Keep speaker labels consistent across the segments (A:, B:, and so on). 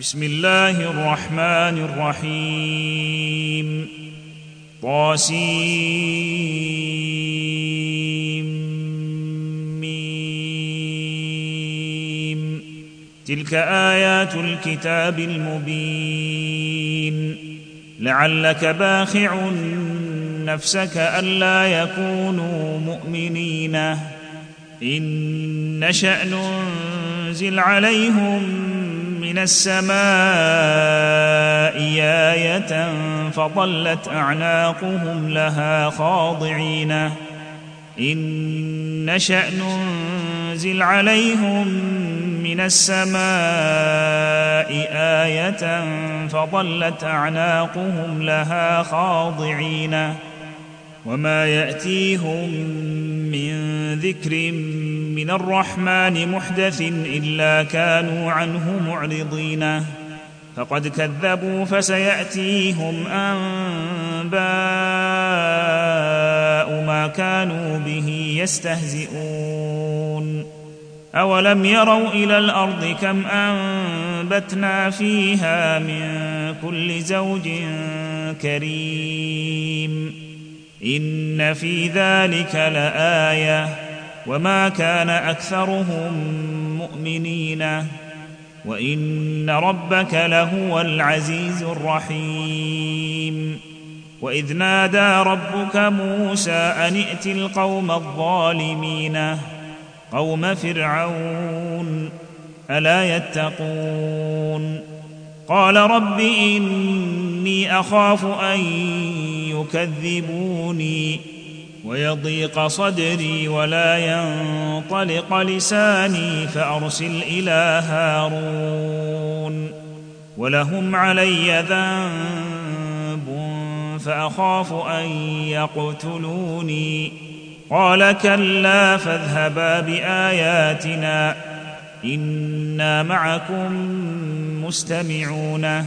A: بسم الله الرحمن الرحيم. طاسيم. تلك آيات الكتاب المبين. لعلك باخع نفسك ألا يكونوا مؤمنين. إن نشا ننزل عليهم من السماء آية فظلت أعناقهم لها خاضعين. إن نشأ ننزل عليهم من السماء آية فظلت أعناقهم لها خاضعين. وما يأتيهم من ذكر من الرحمن محدث إلا كانوا عنه معرضين. فقد كذبوا فسيأتيهم أنباء ما كانوا به يستهزئون. أولم يروا إلى الأرض كم أنبتنا فيها من كل زوج كريم. إن في ذلك لآية. وما كان اكثرهم مؤمنين وان ربك لهو العزيز الرحيم واذ نادى ربك موسى ان ائت القوم الظالمين قوم فرعون الا يتقون قال رب اني اخاف ان يكذبوني ويضيق صدري ولا ينطلق لساني فأرسل إلى هارون ولهم علي ذنب فأخاف أن يقتلوني قال كلا فاذهبا بآياتنا إنا معكم مستمعون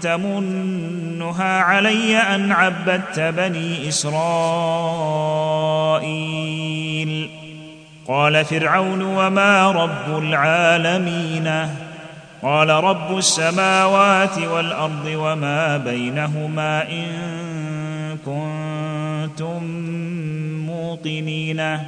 A: تمنها علي أن عبدت بني إسرائيل. قال فرعون وما رب العالمين؟ قال رب السماوات والأرض وما بينهما إن كنتم موقنين.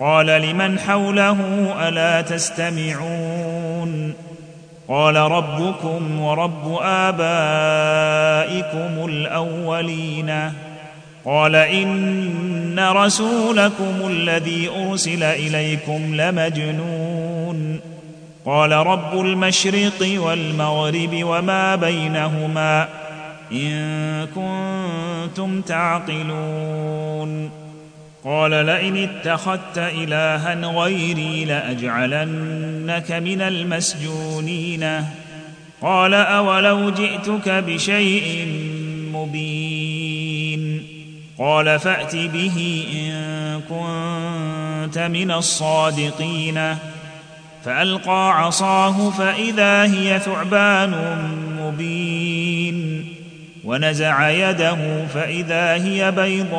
A: قال لمن حوله ألا تستمعون؟ قال ربكم ورب آبائكم الأولين. قال إن رسولكم الذي أرسل إليكم لمجنون. قال رب المشرق والمغرب وما بينهما إن كنتم تعقلون. قال لئن اتخذت إلها غيري لأجعلنك من المسجونين. قال أولو جئتك بشيء مبين. قال فأت به إن كنت من الصادقين. فألقى عصاه فإذا هي ثعبان مبين. ونزع يده فإذا هي بيضاء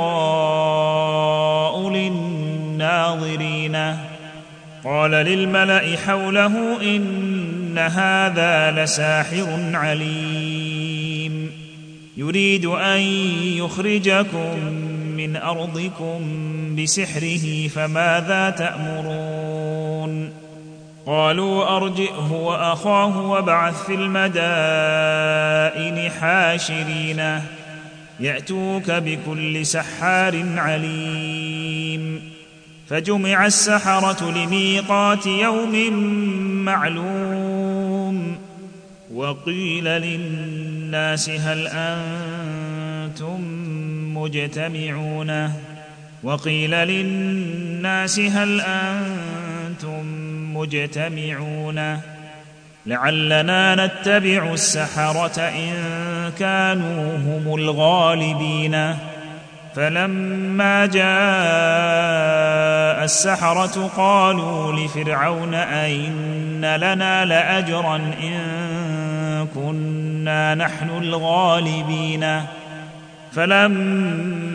A: للناظرين. قال للملأ حوله إن هذا لساحر عليم. يريد أن يخرجكم من أرضكم بسحره فماذا تأمرون؟ قالوا أرجئه وأخاه وابعث في المدائن حاشرين. يأتوك بكل سحار عليم. فجمع السحرة لميقات يوم معلوم. وقيل للناس هل أنتم مجتمعون؟ وقيل للناس هل أنتم مجتمعون لعلنا نتبع السحرة إن كانوا هم الغالبين. فلما جاء السحرة قالوا لفرعون أئن لنا لأجرا إن كنا نحن الغالبين. فلما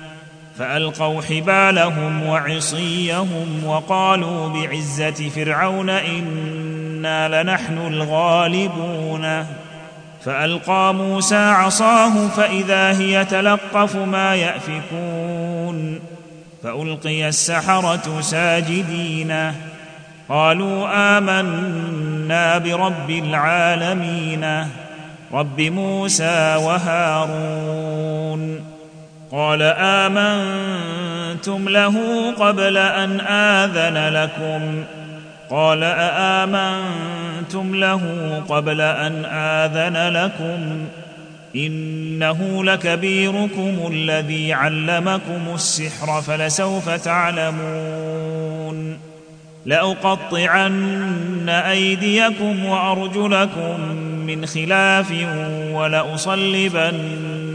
A: فألقوا حبالهم وعصيهم وقالوا بعزة فرعون إنا لنحن الغالبون. فألقى موسى عصاه فإذا هي تلقف ما يأفكون. فألقي السحرة ساجدين. قالوا آمنا برب العالمين رب موسى وهارون. قال آمنتم له قبل أن آذن لكم. قال اامنتم له قبل أن آذن لكم. إنه لكبيركم الذي علمكم السحر فلسوف تعلمون. لأقطعن أيديكم وأرجلكم من خلاف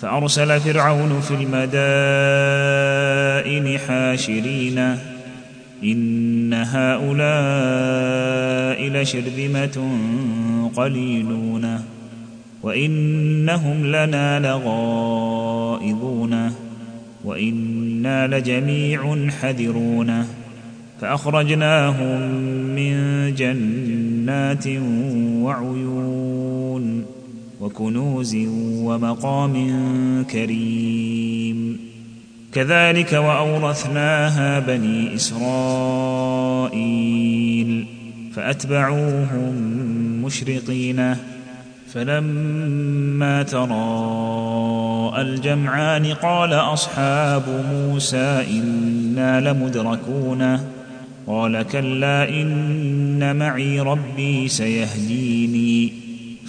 A: فأرسل فرعون في المدائن حاشرين. إن هؤلاء لشرذمة قليلون. وإنهم لنا لغائظون. وإنا لجميع حذرون. فأخرجناهم من جنات وعيون. وكنوز ومقام كريم. كذلك وأورثناها بني إسرائيل فأتبعوهم مشرقين. فلما تراءى الجمعان قال أصحاب موسى إنا لمدركون. قال كلا إن معي ربي سيهديني.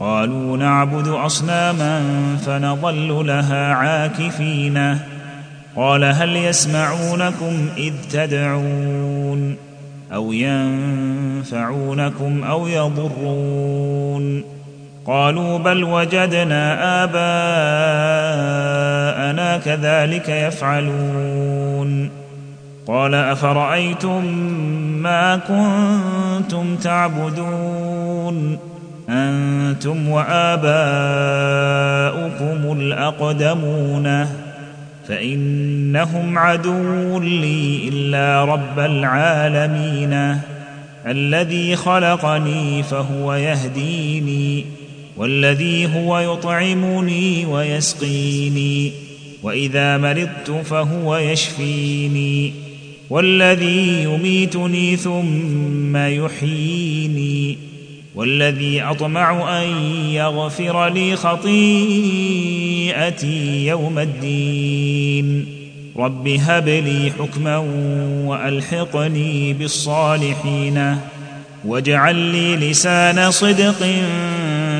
A: قالوا نعبد أصناما فنظل لها عاكفين. قال هل يسمعونكم إذ تدعون أو ينفعونكم أو يضرون؟ قالوا بل وجدنا آباءنا كذلك يفعلون. قال أفرأيتم ما كنتم تعبدون؟ أنتم وآباؤكم الأقدمون فإنهم عدو لي إلا رب العالمين الذي خلقني فهو يهديني والذي هو يطعمني ويسقيني وإذا مرضت فهو يشفيني والذي يميتني ثم يحييني والذي أطمع أن يغفر لي خطيئتي يوم الدين. رب هب لي حكما وألحقني بالصالحين. واجعل لي لسان صدق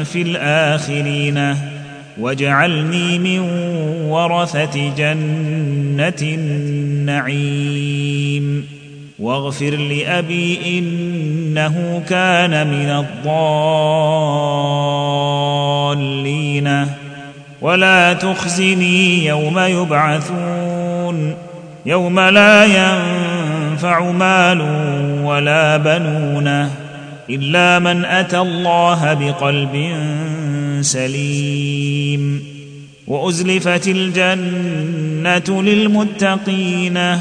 A: في الآخرين. واجعلني من ورثة جنة النعيم. واغفر لأبي إنه كان من الضالين. ولا تخزني يوم يبعثون. يوم لا ينفع مال ولا بنون إلا من أتى الله بقلب سليم. وأزلفت الجنة للمتقين.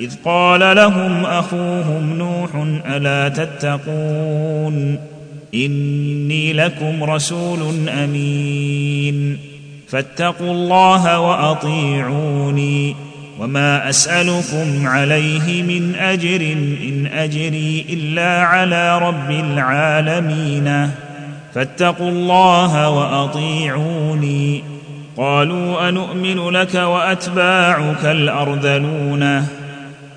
A: إذ قال لهم أخوهم نوح ألا تتقون إني لكم رسول أمين فاتقوا الله وأطيعوني وما أسألكم عليه من أجر إن أجري إلا على رب العالمين فاتقوا الله وأطيعوني قالوا انومن لك وأتباعك الأرذلون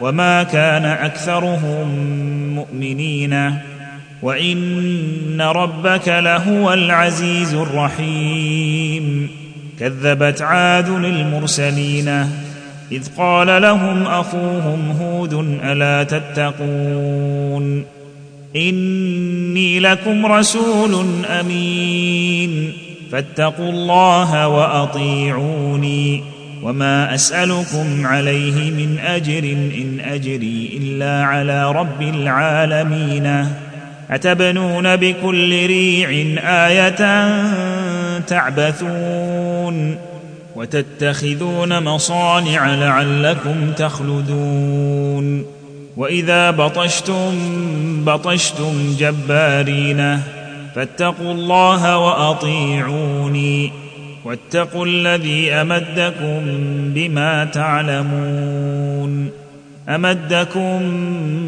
A: وما كان اكثرهم مؤمنين وان ربك لهو العزيز الرحيم كذبت عاد المرسلين اذ قال لهم اخوهم هود الا تتقون اني لكم رسول امين فاتقوا الله واطيعوني وما اسالكم عليه من اجر ان اجري الا على رب العالمين اتبنون بكل ريع إيه تعبثون وتتخذون مصانع لعلكم تخلدون واذا بطشتم بطشتم جبارين فاتقوا الله واطيعوني واتقوا الذي أمدكم بما تعلمون أمدكم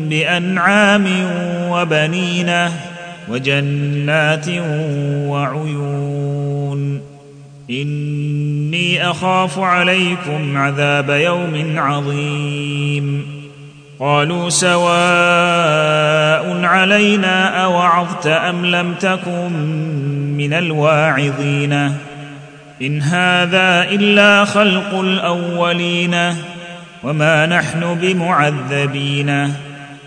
A: بأنعام وبنين وجنات وعيون إني أخاف عليكم عذاب يوم عظيم قالوا سواء علينا أوعظت أم لم تكن من الواعظين إن هذا إلا خلق الأولين وما نحن بمعذبين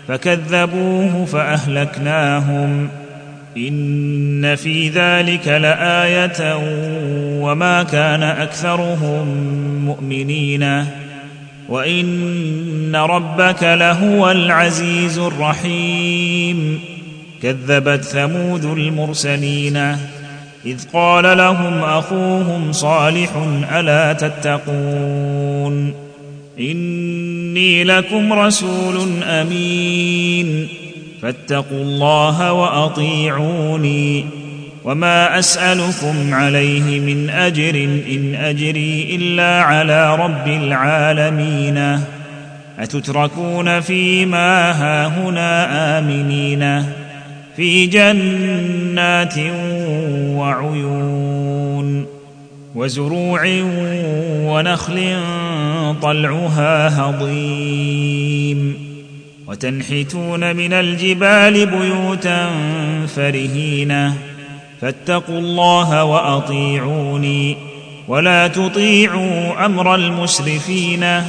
A: فكذبوه فأهلكناهم إن في ذلك لآية وما كان أكثرهم مؤمنين وإن ربك لهو العزيز الرحيم كذبت ثمود المرسلين إذ قال لهم أخوهم صالح ألا تتقون إني لكم رسول أمين فاتقوا الله وأطيعوني وما أسألكم عليه من أجر إن أجري إلا على رب العالمين أتتركون فيما هاهنا آمنين في جنات وعيون وزروع ونخل طلعها هضيم وتنحتون من الجبال بيوتا فرهين فاتقوا الله وأطيعوني ولا تطيعوا أمر المسرفين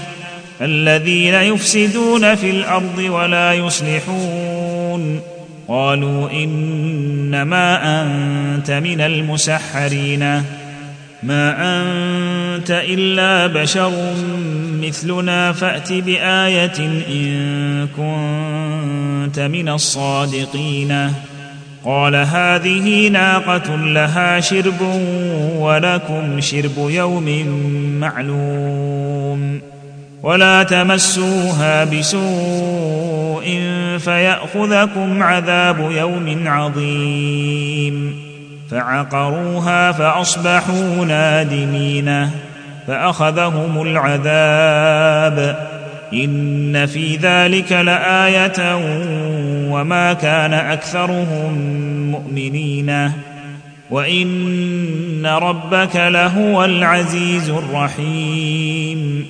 A: الذين يفسدون في الأرض ولا يصلحون قالوا إنما أنت من المسحرين. ما أنت إلا بشر مثلنا فأت بآية إن كنت من الصادقين. قال هذه ناقة لها شرب ولكم شرب يوم معلوم. ولا تمسوها بسوء فيأخذكم عذاب يوم عظيم. فعقروها فأصبحوا نادمين. فأخذهم العذاب. إن في ذلك لآية وما كان أكثرهم مؤمنين. وإن ربك لهو العزيز الرحيم.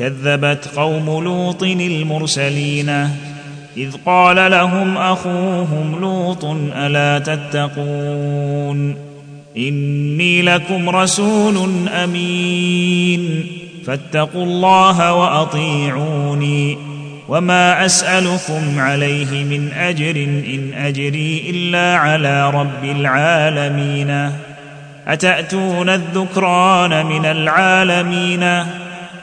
A: كذبت قوم لوط المرسلين. إذ قال لهم أخوهم لوط ألا تتقون؟ إني لكم رسول أمين. فاتقوا الله وأطيعوني. وما أسألكم عليه من أجر إن أجري إلا على رب العالمين. أتأتون الذكران من العالمين؟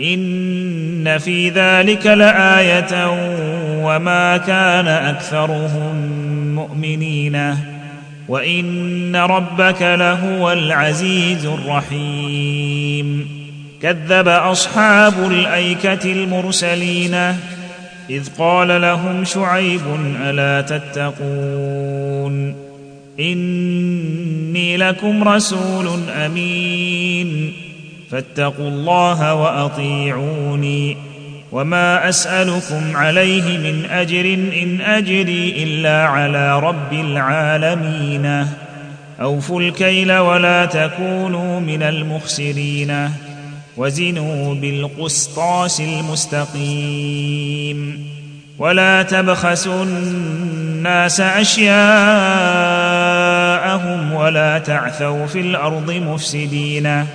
A: إن في ذلك لآية وما كان أكثرهم مؤمنين وإن ربك لهو العزيز الرحيم. كذب أصحاب الأيكة المرسلين إذ قال لهم شعيب ألا تتقون؟ إني لكم رسول أمين. فاتقوا الله وأطيعوني وما أسألكم عليه من أجر إن أجري إلا على رب العالمين. أوفوا الكيل ولا تكونوا من المخسرين. وزنوا بالقسطاس المستقيم. ولا تبخسوا الناس أشياءهم ولا تعثوا في الأرض مفسدين.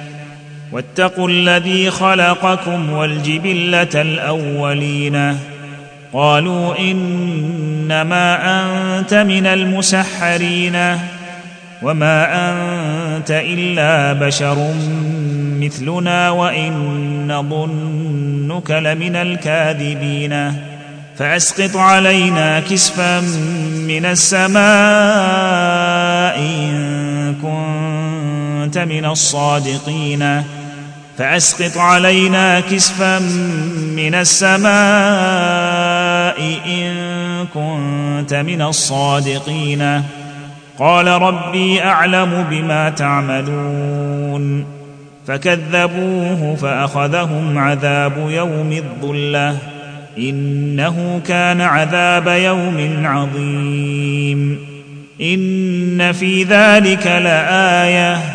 A: واتقوا الذي خلقكم والجبلة الأولين. قالوا إنما أنت من المسحرين. وما أنت إلا بشر مثلنا وإن نظنك لمن الكاذبين. فأسقط علينا كسفا من السماء إن كنت من الصادقين. فأسقط علينا كسفا من السماء إن كنت من الصادقين. قال ربي أعلم بما تعملون. فكذبوه فأخذهم عذاب يوم الظلة. إنه كان عذاب يوم عظيم. إن في ذلك لآية.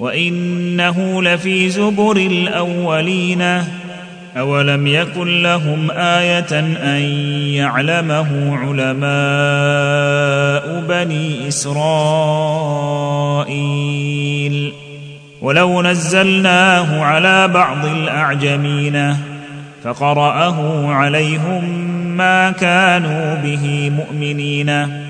A: وإنه لفي زبر الأولين. أولم يكن لهم آية أن يعلمه علماء بني إسرائيل. ولو نزلناه على بعض الأعجمين فقرأه عليهم ما كانوا به مؤمنين.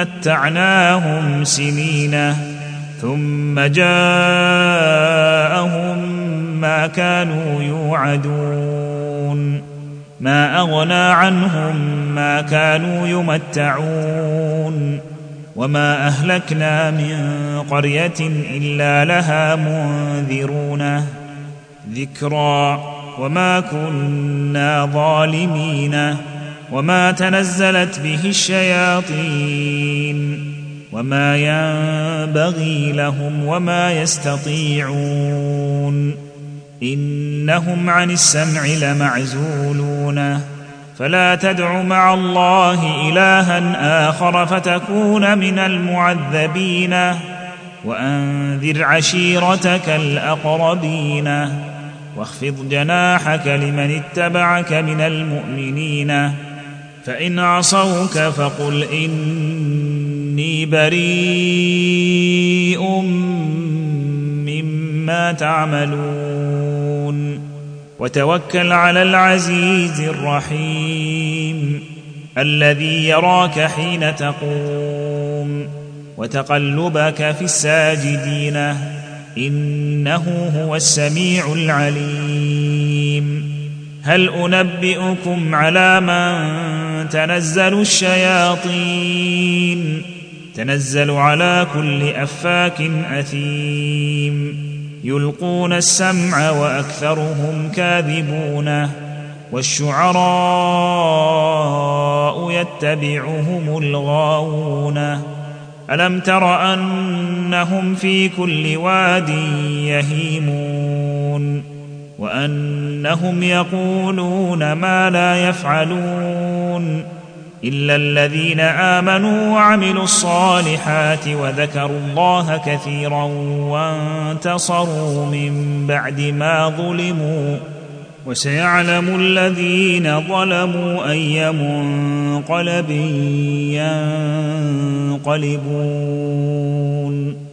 A: متعناهم سنين ثم جاءهم ما كانوا يوعدون. ما أغنى عنهم ما كانوا يمتعون. وما أهلكنا من قرية إلا لها منذرون. ذكرى وما كنا ظالمين. وما تنزلت به الشياطين وما ينبغي لهم وما يستطيعون إنهم عن السمع لمعزولون فلا تدع مع الله إلها آخر فتكون من المعذبين وأنذر عشيرتك الأقربين واخفض جناحك لمن اتبعك من المؤمنين فإن عصوك فقل إني بريء مما تعملون. وتوكل على العزيز الرحيم الذي يراك حين تقوم. وتقلبك في الساجدين إنه هو السميع العليم. هل أنبئكم على من تنزل الشياطين؟ تنزل على كل أفاك أثيم. يلقون السمع وأكثرهم كاذبون. والشعراء يتبعهم الغاوون. ألم تر أنهم في كل واد يهيمون؟ وأنهم يقولون ما لا يفعلون إلا الذين آمنوا وعملوا الصالحات وذكروا الله كثيرا وانتصروا من بعد ما ظلموا وسيعلم الذين ظلموا أي منقلب ينقلبون